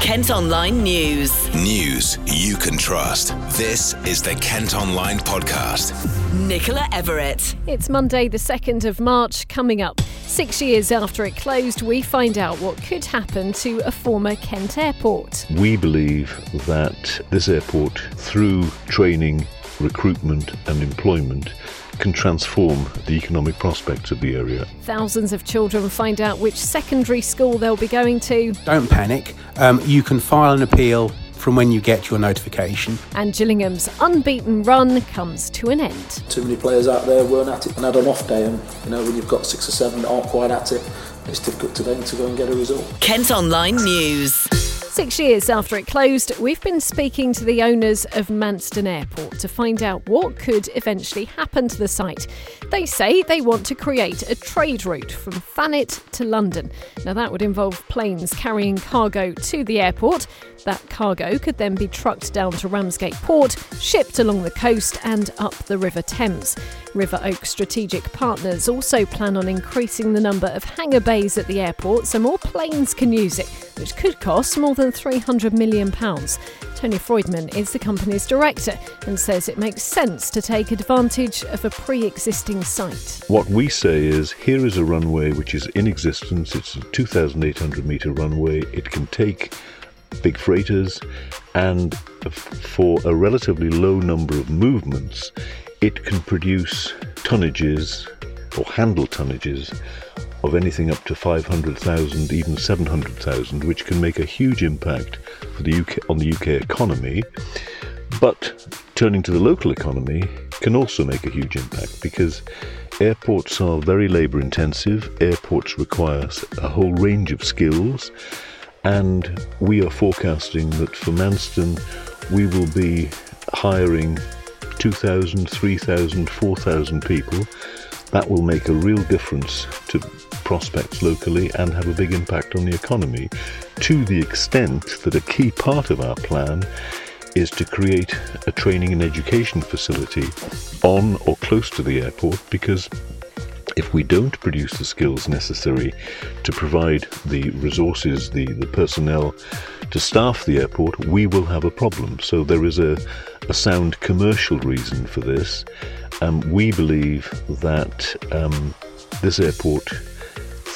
Kent Online News. News you can trust. This is the Kent Online Podcast. Nicola Everett. It's Monday, the 2nd of March, coming up. Six years after it closed, we find out what could happen to a former Kent airport. We believe that this airport, through training, recruitment, and employment, can transform the economic prospects of the area. Thousands of children find out which secondary school they'll be going to. Don't panic. Um, you can file an appeal from when you get your notification. And Gillingham's unbeaten run comes to an end. Too many players out there weren't at it and had an off day, and you know when you've got six or seven that aren't quite at it, it's difficult to then to go and get a result. Kent Online News. Six years after it closed, we've been speaking to the owners of Manston Airport to find out what could eventually happen to the site. They say they want to create a trade route from Thanet to London. Now, that would involve planes carrying cargo to the airport. That cargo could then be trucked down to Ramsgate Port, shipped along the coast and up the River Thames. River Oak Strategic Partners also plan on increasing the number of hangar bays at the airport so more planes can use it, which could cost more than £300 million. Tony Freudmann is the company's director and says it makes sense to take advantage of a pre existing site. What we say is here is a runway which is in existence, it's a 2,800 metre runway, it can take big freighters, and for a relatively low number of movements, it can produce tonnages or handle tonnages of anything up to 500,000, even 700,000, which can make a huge impact for the UK, on the UK economy. But turning to the local economy can also make a huge impact because airports are very labour intensive, airports require a whole range of skills, and we are forecasting that for Manston we will be hiring 2,000, 3,000, 4,000 people. That will make a real difference to prospects locally and have a big impact on the economy to the extent that a key part of our plan is to create a training and education facility on or close to the airport because if we don't produce the skills necessary to provide the resources, the, the personnel to staff the airport, we will have a problem. So there is a, a sound commercial reason for this. Um, we believe that um, this airport,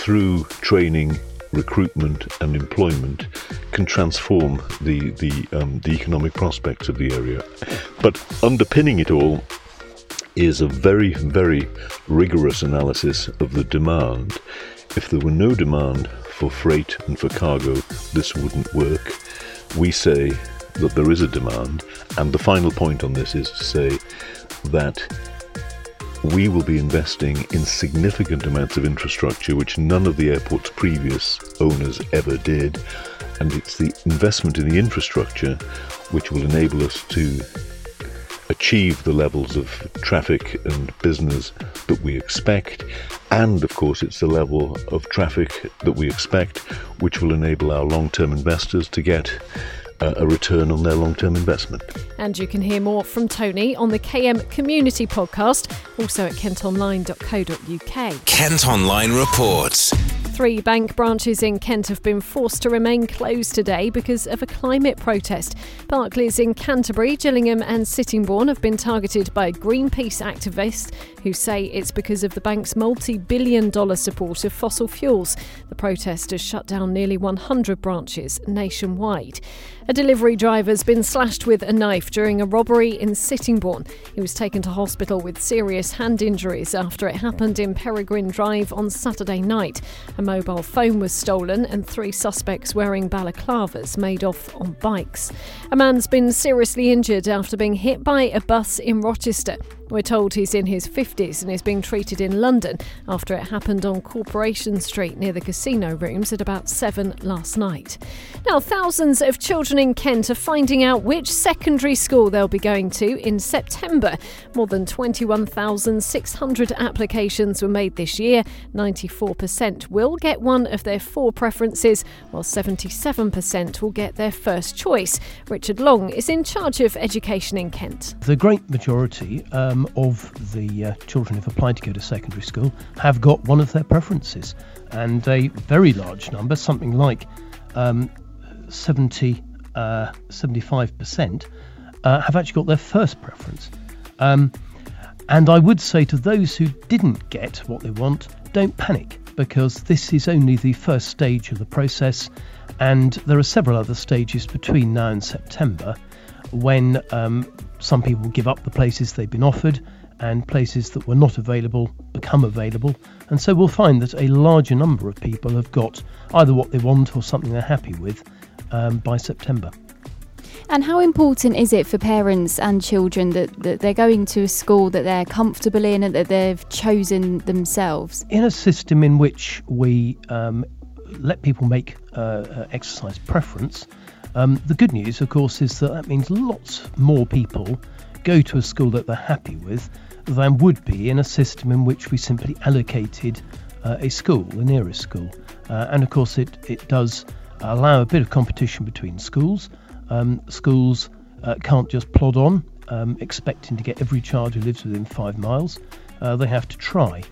through training, recruitment, and employment, can transform the the um, the economic prospects of the area. But underpinning it all is a very, very rigorous analysis of the demand. If there were no demand for freight and for cargo, this wouldn't work. We say that there is a demand, and the final point on this is to say that we will be investing in significant amounts of infrastructure which none of the airport's previous owners ever did. And it's the investment in the infrastructure which will enable us to achieve the levels of traffic and business that we expect. And of course, it's the level of traffic that we expect which will enable our long term investors to get uh, a return on their long term investment. And you can hear more from Tony on the KM Community Podcast, also at kentonline.co.uk. Kent Online reports. Three bank branches in Kent have been forced to remain closed today because of a climate protest. Barclays in Canterbury, Gillingham, and Sittingbourne have been targeted by Greenpeace activists who say it's because of the bank's multi billion dollar support of fossil fuels. The protest has shut down nearly 100 branches nationwide. A delivery driver's been slashed with a knife during a robbery in Sittingbourne. He was taken to hospital with serious hand injuries after it happened in Peregrine Drive on Saturday night. A mobile phone was stolen and three suspects wearing balaclavas made off on bikes. A man's been seriously injured after being hit by a bus in Rochester. We're told he's in his 50s and is being treated in London after it happened on Corporation Street near the casino rooms at about 7 last night. Now, thousands of children in Kent are finding out which secondary school they'll be going to in September. More than 21,600 applications were made this year. 94% will get one of their four preferences, while 77% will get their first choice. Richard Long is in charge of education in Kent. The great majority. Um, um, of the uh, children who've applied to go to secondary school have got one of their preferences, and a very large number, something like um, 70, uh, 75% uh, have actually got their first preference. Um, and I would say to those who didn't get what they want, don't panic because this is only the first stage of the process, and there are several other stages between now and September when um, some people give up the places they've been offered and places that were not available become available. And so we'll find that a larger number of people have got either what they want or something they're happy with um, by September. And how important is it for parents and children that, that they're going to a school that they're comfortable in and that they've chosen themselves? In a system in which we um, let people make uh, uh, exercise preference, um, the good news, of course, is that that means lots more people go to a school that they're happy with than would be in a system in which we simply allocated uh, a school, the nearest school. Uh, and of course, it, it does allow a bit of competition between schools. Um, schools uh, can't just plod on um, expecting to get every child who lives within five miles. Uh, they have to try.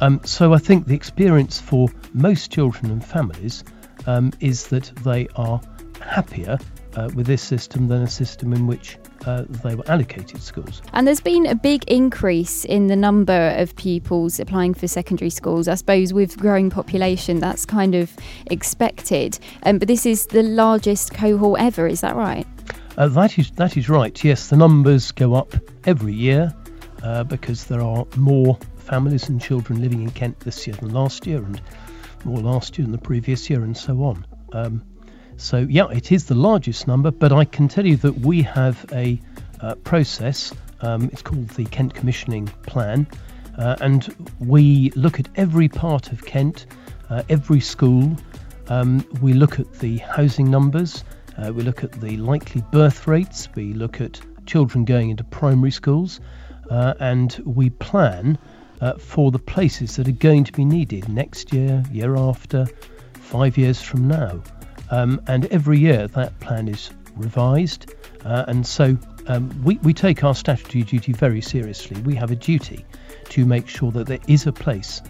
Um, so I think the experience for most children and families um, is that they are happier uh, with this system than a system in which uh, they were allocated schools. And there's been a big increase in the number of pupils applying for secondary schools. I suppose with growing population, that's kind of expected. Um, but this is the largest cohort ever, is that right? Uh, that is that is right. Yes, the numbers go up every year uh, because there are more families and children living in Kent this year than last year, and more last year than the previous year, and so on. Um, so, yeah, it is the largest number, but I can tell you that we have a uh, process. Um, it's called the Kent Commissioning Plan, uh, and we look at every part of Kent, uh, every school. Um, we look at the housing numbers, uh, we look at the likely birth rates, we look at children going into primary schools, uh, and we plan uh, for the places that are going to be needed next year, year after, five years from now. Um, and every year that plan is revised. Uh, and so um, we, we take our statutory duty very seriously. We have a duty to make sure that there is a place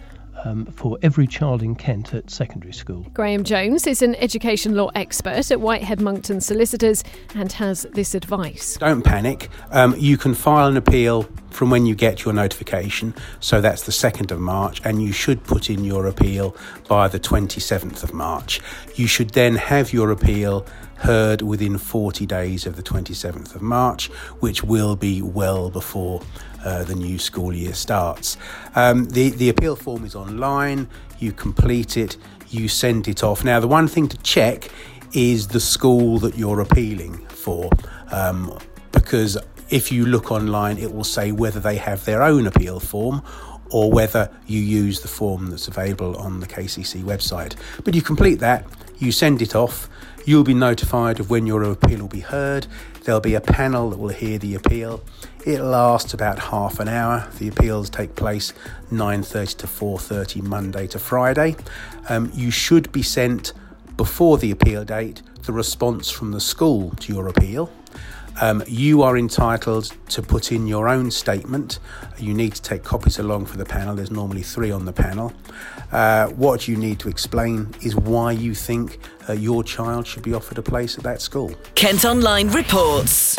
um, for every child in Kent at secondary school. Graham Jones is an education law expert at Whitehead Monckton Solicitors and has this advice. Don't panic. Um, you can file an appeal from when you get your notification, so that's the 2nd of March, and you should put in your appeal by the 27th of March. You should then have your appeal heard within 40 days of the 27th of March, which will be well before uh, the new school year starts. Um, the, the appeal form is online, you complete it, you send it off. Now, the one thing to check is the school that you're appealing for, um, because if you look online, it will say whether they have their own appeal form or whether you use the form that's available on the KCC website. But you complete that, you send it off, you'll be notified of when your appeal will be heard. There'll be a panel that will hear the appeal. It lasts about half an hour. The appeals take place 9:30 to 4:30 Monday to Friday. Um, you should be sent before the appeal date the response from the school to your appeal. Um, you are entitled to put in your own statement. You need to take copies along for the panel. There's normally three on the panel. Uh, what you need to explain is why you think uh, your child should be offered a place at that school. Kent Online reports.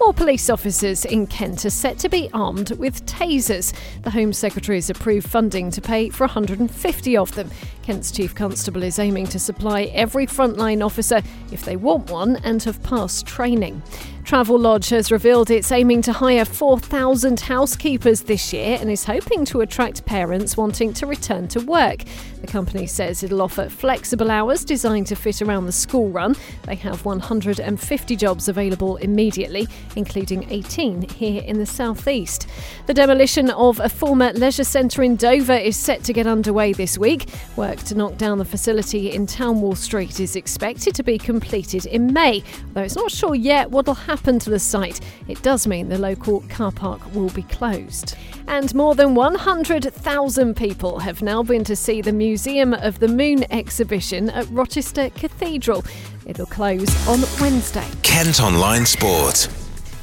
More police officers in Kent are set to be armed with tasers. The Home Secretary has approved funding to pay for 150 of them. Kent's Chief Constable is aiming to supply every frontline officer if they want one and have passed training. Travelodge has revealed it's aiming to hire 4,000 housekeepers this year and is hoping to attract parents wanting to return to work. The company says it'll offer flexible hours designed to fit around the school run. They have 150 jobs available immediately, including 18 here in the southeast. The demolition of a former leisure centre in Dover is set to get underway this week. Work to knock down the facility in Townwall Street is expected to be completed in May, though it's not sure yet what'll happen to the site. It does mean the local car park will be closed. And more than 100,000 people have now been to see the Museum of the Moon exhibition at Rochester Cathedral. It'll close on Wednesday. Kent Online Sport.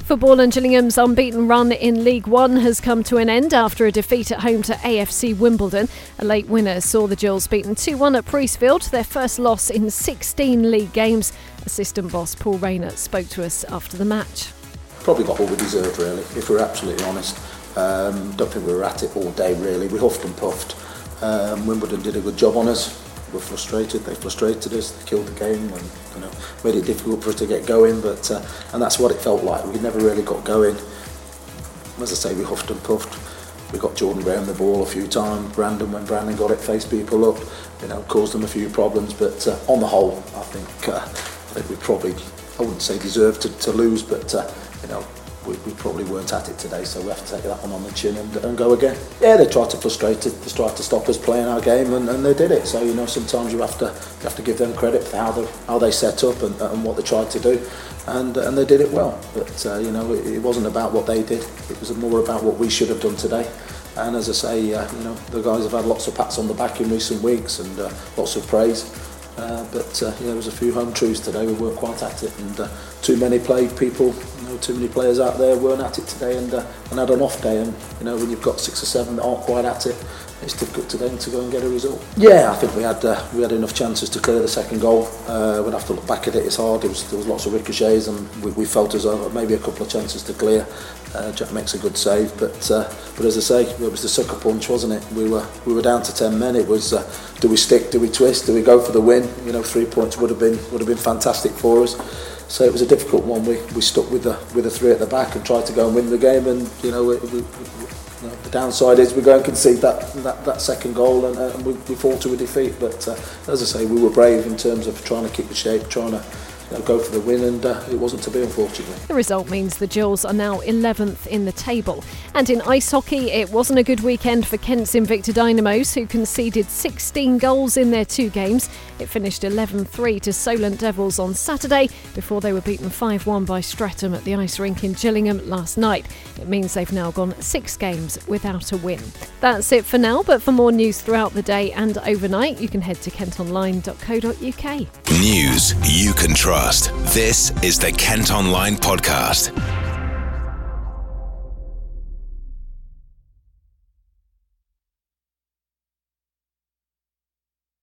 Football and Gillingham's unbeaten run in League One has come to an end after a defeat at home to AFC Wimbledon. A late winner saw the Gills beaten 2 1 at Priestfield, their first loss in 16 league games. Assistant boss Paul Raynor spoke to us after the match. Probably got what we deserved, really, if we're absolutely honest. Um, don't think we were at it all day, really. We huffed and puffed. Um, Wimbledon did a good job on us. We're frustrated. They frustrated us. They killed the game and you know made it difficult for us to get going. But uh, and that's what it felt like. We never really got going. As I say, we huffed and puffed. We got Jordan Graham the ball a few times. Brandon, when Brandon got it, faced people up. You know, caused them a few problems. But uh, on the whole, I think uh, I think we probably I wouldn't say deserved to, to lose, but uh, you know we, we probably weren't at it today, so we have to take that one on the chin and, and go again. Yeah, they tried to frustrate it, they tried to stop us playing our game, and, and they did it. So you know, sometimes you have to you have to give them credit for how they how they set up and, and what they tried to do, and and they did it well. But uh, you know, it, it wasn't about what they did; it was more about what we should have done today. And as I say, uh, you know, the guys have had lots of pats on the back in recent weeks and uh, lots of praise. Uh, but uh, yeah, there was a few home truths today. We weren't quite at it, and uh, too many play people, know, too many players out there weren't at it today, and uh, and had an off day. And you know, when you've got six or seven that aren't quite at it, it's difficult to then to go and get a result. Yeah, I think we had uh, we had enough chances to clear the second goal. Uh, we'd have to look back at it. It's hard. There was there was lots of ricochets, and we, we felt as though maybe a couple of chances to clear. Uh, Jack makes a good save, but uh, but as I say, it was the sucker punch, wasn't it? We were we were down to ten men. It was uh, do we stick, do we twist, do we go for the win? You know, three points would have been would have been fantastic for us. So it was a difficult one. We, we stuck with the with the three at the back and tried to go and win the game. And you know, we, we, you know the downside is we go and concede that that, that second goal and, uh, and we, we fall to a defeat. But uh, as I say, we were brave in terms of trying to keep the shape, trying to you know, go for the win, and uh, it wasn't to be, unfortunately. The result means the Gills are now 11th in the table. And in ice hockey, it wasn't a good weekend for Kent's Invicta Dynamos, who conceded 16 goals in their two games. It finished 11 3 to Solent Devils on Saturday before they were beaten 5 1 by Streatham at the ice rink in Gillingham last night. It means they've now gone six games without a win. That's it for now, but for more news throughout the day and overnight, you can head to kentonline.co.uk. News you can This is the Kent Online Podcast.